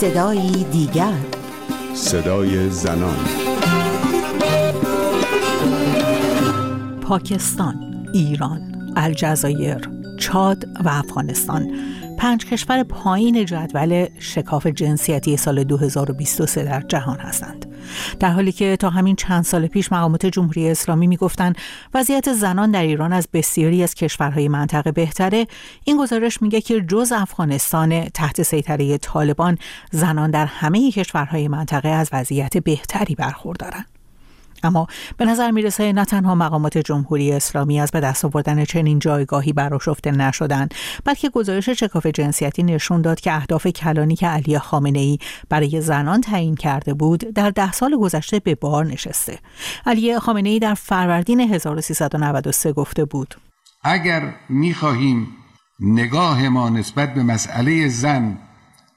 صدایی دیگر. صدای زنان. پاکستان، ایران، الجزایر، چاد و افغانستان. پنج کشور پایین جدول شکاف جنسیتی سال 2023 در جهان هستند. در حالی که تا همین چند سال پیش مقامات جمهوری اسلامی می‌گفتند وضعیت زنان در ایران از بسیاری از کشورهای منطقه بهتره این گزارش میگه که جز افغانستان تحت سیطره طالبان زنان در همه کشورهای منطقه از وضعیت بهتری برخوردارند اما به نظر می‌رسه نه تنها مقامات جمهوری اسلامی از به دست آوردن چنین جایگاهی براشفته نشدند بلکه گزارش شکاف جنسیتی نشون داد که اهداف کلانی که علی خامنه ای برای زنان تعیین کرده بود در ده سال گذشته به بار نشسته. علی خامنه ای در فروردین 1393 گفته بود. اگر می‌خواهیم نگاه ما نسبت به مسئله زن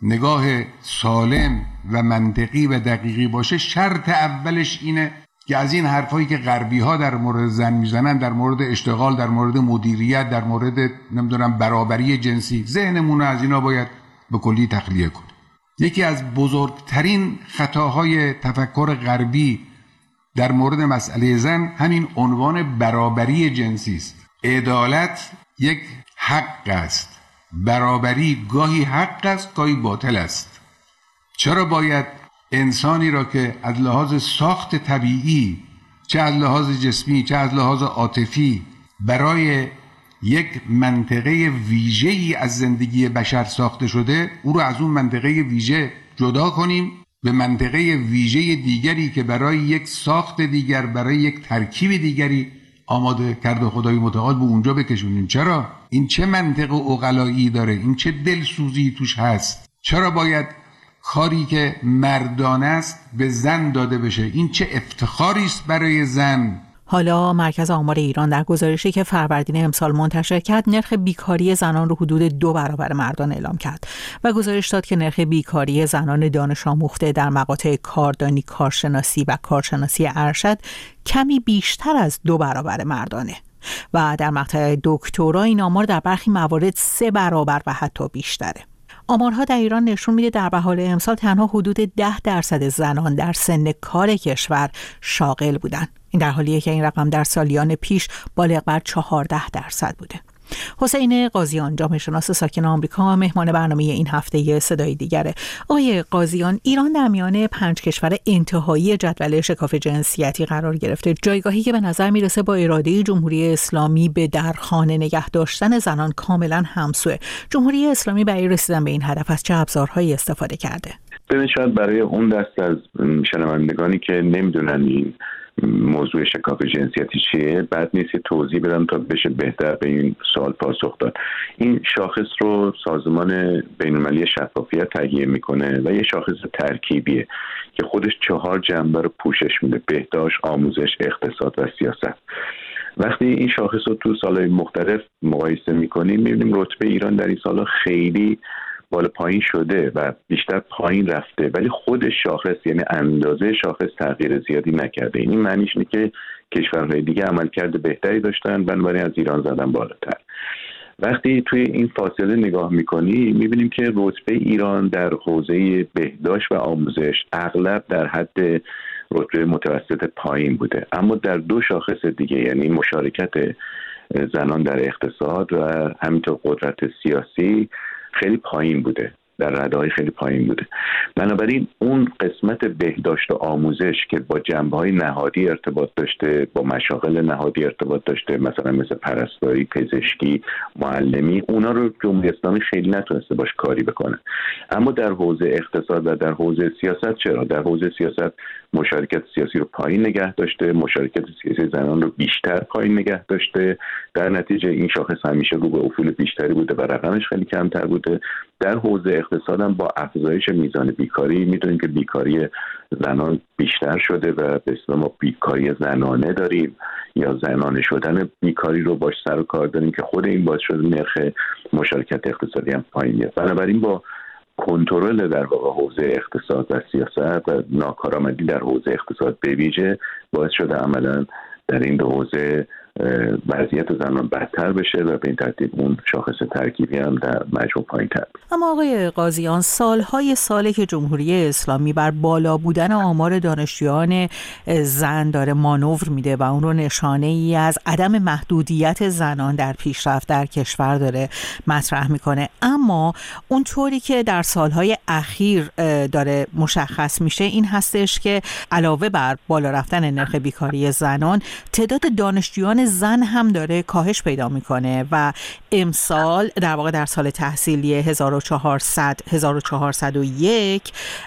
نگاه سالم و منطقی و دقیقی باشه شرط اولش اینه که از این حرفایی که غربی ها در مورد زن می‌زنن در مورد اشتغال در مورد مدیریت در مورد نمی‌دونم برابری جنسی ذهنمون از اینا باید به کلی تخلیه کنیم. یکی از بزرگترین خطاهای تفکر غربی در مورد مسئله زن همین عنوان برابری جنسی است. عدالت یک حق است. برابری گاهی حق است گاهی باطل است. چرا باید انسانی را که از لحاظ ساخت طبیعی چه از لحاظ جسمی چه از لحاظ عاطفی برای یک منطقه ویژه ای از زندگی بشر ساخته شده او را از اون منطقه ویژه جدا کنیم به منطقه ویژه دیگری که برای یک ساخت دیگر برای یک ترکیب دیگری آماده کرده خدای متعال به اونجا بکشونیم. چرا؟ این چه منطق اقلایی داره؟ این چه دلسوزی توش هست؟ چرا باید کاری که مردانه است به زن داده بشه. این چه افتخاری است برای زن؟ حالا مرکز آمار ایران در گزارشی که فروردین امسال منتشر کرد نرخ بیکاری زنان رو حدود دو برابر مردان اعلام کرد و گزارش داد که نرخ بیکاری زنان دانش آموخته در مقاطع کاردانی کارشناسی و کارشناسی ارشد کمی بیشتر از دو برابر مردانه. و در مقطع دکترا این آمار در برخی موارد سه برابر و حتی بیشتره. آمارها در ایران نشون میده در حال امسال تنها حدود ده درصد زنان در سن کار کشور شاغل بودند. این در حالیه که این رقم در سالیان پیش بالغ بر 14 درصد بوده. حسین قاضیان جامعه شناس ساکن آمریکا مهمان برنامه این هفته صدای دیگره. آقای قاضیان ایران در میان پنج کشور انتهایی جدول شکاف جنسیتی قرار گرفته. جایگاهی که به نظر می‌رسه با اراده جمهوری اسلامی به در خانه نگه داشتن زنان کاملا همسوه. جمهوری اسلامی برای رسیدن به این هدف از چه ابزارهایی استفاده کرده؟ ببینید شاید برای اون دست از شنوندگانی که نمی‌دونن این موضوع شکاف جنسیتی چیه؟ بعد نیست توضیح بدم تا بشه بهتر به این سوال پاسخ داد. این شاخص رو سازمان بینالمللی شفافیت تهیه می‌کنه و یه شاخص ترکیبیه که خودش چهار جنبه رو پوشش میده. بهداشت آموزش اقتصاد و سیاست. وقتی این شاخص رو تو سالهای مختلف مقایسه می‌کنیم می‌بینیم رتبه ایران در این سالها خیلی بالا پایین شده و بیشتر پایین رفته ولی خود شاخص یعنی اندازه شاخص تغییر زیادی نکرده. این معنیش اینه که کشورهای دیگه عملکرد بهتری داشتن بنابراین از ایران زدن بالاتر. وقتی توی این فاصله نگاه می‌کنی می‌بینیم که رتبه ایران در حوزه بهداشت و آموزش اغلب در حد رتبه متوسط پایین بوده. اما در دو شاخص دیگه یعنی مشارکت زنان در اقتصاد و همینطور قدرت سیاسی خیلی پایین بوده. در رده خیلی پایین بوده. بنابراین اون قسمت بهداشت و آموزش که با جنبه های نهادی ارتباط داشته با مشاغل نهادی ارتباط داشته مثلا مثل پرستاری پزشکی معلمی اونا رو جمهوری اسلامی خیلی نتونسته باش کاری بکنه. اما در حوزه اقتصاد و در حوزه سیاست چرا؟ در حوزه سیاست مشارکت سیاسی رو پایین نگه داشته مشارکت سیاسی زنان رو بیشتر پایین نگه داشته. در نتیجه این شاخص همیشه رو به افول بیشتری بوده و رقمش خیلی کمتر بوده. در حوزه اقتصادم با افزایش میزان بیکاری می‌دونیم که بیکاری زنان بیشتر شده و به اسم ما بیکاری زنانه داریم یا زنانه شدن بیکاری رو باش سر و کار داریم که خود این باعث شده نرخ مشارکت اقتصادی هم پایین میاد بنابراین با کنترل در واقع حوزه اقتصاد و سیاست و ناکارآمدی در حوزه اقتصاد به ویژه باعث شده عملا در این دو حوزه وضعیت زنان بدتر بشه و به این ترتیب اون شاخص ترکیبی هم در مجموع پایین تر اما آقای قاضیان سالهای ساله که جمهوری اسلامی بر بالا بودن آمار دانشجویان زن داره مانور میده و اون رو نشانه ای از عدم محدودیت زنان در پیشرفت در کشور داره مطرح می‌کنه. اما اونطوری که در سالهای اخیر داره مشخص میشه این هستش که علاوه بر بالا رفتن نرخ بیکاری زنان تعداد دانشجویان زن هم داره کاهش پیدا می‌کنه و امسال در واقع در سال تحصیلی 1400 1401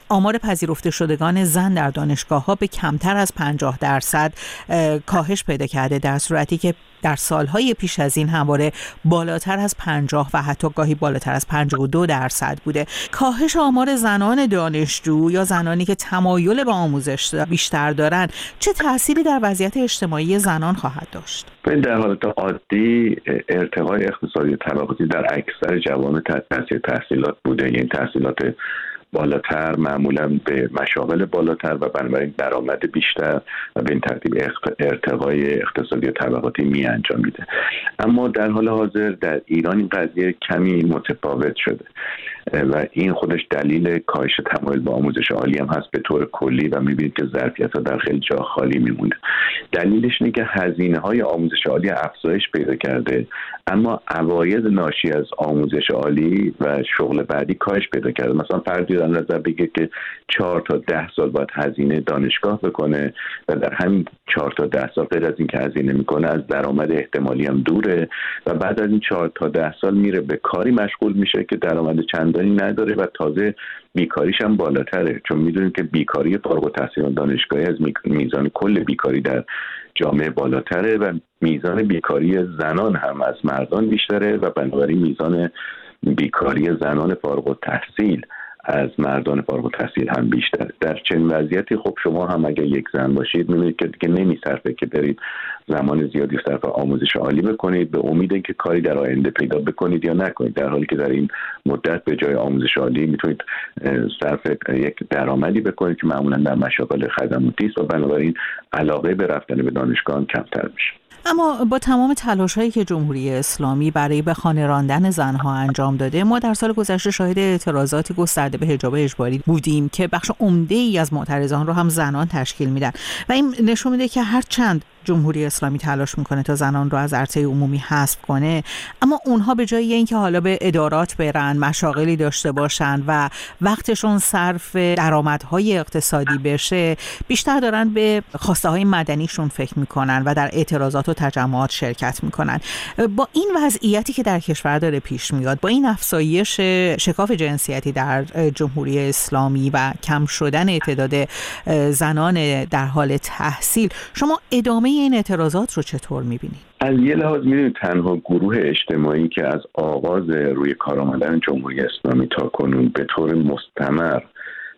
آمار پذیرفته شدگان زن در دانشگاه ها به کمتر از 50 درصد کاهش پیدا کرده در صورتی که در سالهای پیش از این همواره بالاتر از 50 و حتی گاهی بالاتر از 52 درصد بوده. کاهش آمار زنان دانشجو یا زنانی که تمایل به آموزش بیشتر دارند چه تأثیری در وضعیت اجتماعی زنان خواهد داشت؟ در حالت عادی ارتقای اقتصادی طبقاتی در اکثر جوامع تاثیر تحصیلات بوده. یعنی تحصیلات بالاتر معمولا به مشاغل بالاتر و بنابراین درآمد بیشتر و به این ترتیب ارتقای اقتصادی و طبقاتی می انجام میده. اما در حال حاضر در ایران این قضیه کمی متفاوت شده. و این خودش دلیل کاهش تمایل به آموزش عالی هم هست. به طور کلی و می‌بینید که ظرفیت ها در خیلی جا خالی میمونه. دلیلش اینه که هزینه های آموزش عالی افزایش پیدا کرده اما عواید ناشی از آموزش عالی و شغل بعدی کاهش پیدا کرده. مثلا فردی در نظر بگه که چهار تا ده سال باید هزینه دانشگاه بکنه و در همین چهار تا ده سال غیر از اینکه هزینه می‌کنه از درآمد احتمالی هم دوره و بعد از این چهار تا ده سال میره به کاری مشغول میشه که درآمد چندانی نداره و تازه بیکاریش هم بالاتره. چون می‌دونیم که بیکاری فارغ التحصیلان دانشگاهی از میزان کل بیکاری در جامعه بالاتره و میزان بیکاری زنان هم از مردان بیشتره و بنابراین میزان بیکاری زنان فارغ التحصیل از مردان فارغ التحصیل هم بیشتر. در چنین وضعیتی خب شما هم اگر یک زن باشید می‌بینید که دیگه نمیصرفه که برید زمان زیادی صرف آموزش عالی بکنید. به امید که کاری در آینده پیدا بکنید یا نکنید. در حالی که در این مدت به جای آموزش عالی می‌تونید صرف یک درآمدی بکنید که معمولا در مشاغل خدماتی است و بنابراین علاقه به رفتن به دانشگاه کمتر میشه. اما با تمام تلاش هایی که جمهوری اسلامی برای به خانه راندن زنها انجام داده ما در سال گذشته شاهد اعتراضات گسترده به حجاب اجباری بودیم که بخش عمده ای از معترضان رو هم زنان تشکیل میدن. و این نشون میده که هر چند جمهوری اسلامی تلاش می‌کنه تا زنان رو از عرصه عمومی حذف کنه اما اونها به جای اینکه حالا به ادارات برن مشاغلی داشته باشن و وقتشون صرف درآمدهای اقتصادی بشه بیشتر دارن به خواسته های مدنیشون فکر می‌کنن و در اعتراضات و تجمعات شرکت می‌کنن. با این وضعیتی که در کشور داره پیش میاد با این افزایش شکاف جنسیتی در جمهوری اسلامی و کم شدن تعداد زنان در حال تحصیل شما ادامه این اعتراضات رو چطور می‌بینید؟ از یه لحاظ می‌دونید تنها گروه اجتماعی که از آغاز روی کار آمدن جمهوری اسلامی تا کنون به طور مستمر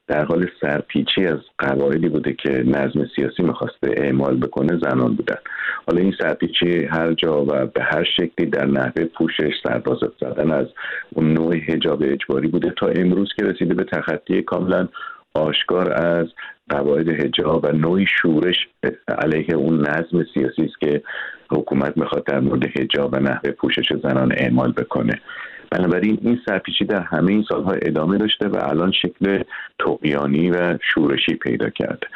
در حال سرپیچی از قواعدی بوده که نظم سیاسی می‌خواسته اعمال بکنه زنان بودن حالا این سرپیچی هر جا و به هر شکلی در نحوه پوشش سرباز زدن از اون نوع حجاب اجباری بوده تا امروز که رسیده به تخطی کاملا آشکار از قواعد هجاب و نوعی شورش علیه اون نظم سیاسی است که حکومت می‌خواد در مورد هجاب و نحوه پوشش زنان اعمال بکنه. بنابراین این سرپیچی در همه این سالها ادامه داشته و الان شکل تقیانی و شورشی پیدا کرده.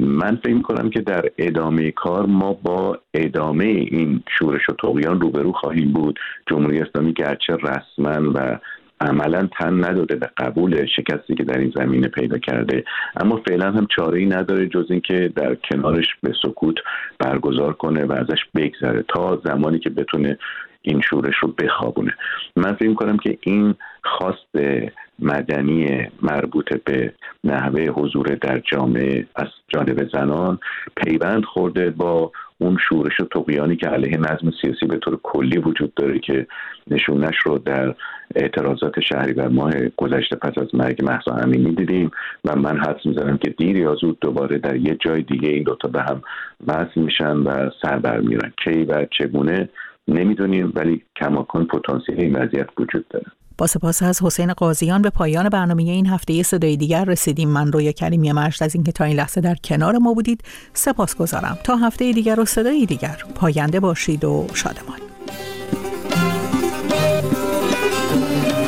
من فکر کنم که در ادامه کار ما با ادامه این شورش و تقیان روبرو خواهیم بود. جمهوری اسلامی گرچه رسما و عملا تن نداده به قبول شکستی که در این زمینه پیدا کرده. اما فعلا هم چاره ای نداره جز اینکه در کنارش به سکوت برگزار کنه و ازش بگذره تا زمانی که بتونه این شورش رو بخوابونه. من فکر کنم که این خواست مدنی مربوط به نحوه حضور در جامعه از جانب زنان پیوند خورده با اون شورش و تقیانی که علیه نظم سیاسی به طور کلی وجود داره که نشونش رو در اعتراضات شهری بر ماه گذشته پس از مرگ محسا امینی دیدیم و من حدس می‌زنم که دیر یا زود دوباره در یه جای دیگه این دوتا به هم وصل میشن و سر برمیرن کی و چگونه نمی‌دونیم ولی کماکان پتانسیل این وضعیت وجود داره. با سپاس از حسین قاضیان به پایان برنامه این هفته صدای دیگر رسیدیم. من رویا کریمی مشت از اینکه تا این لحظه در کنار ما بودید سپاس گذارم تا هفته دیگر و صدای دیگر. پاینده باشید و شادمان.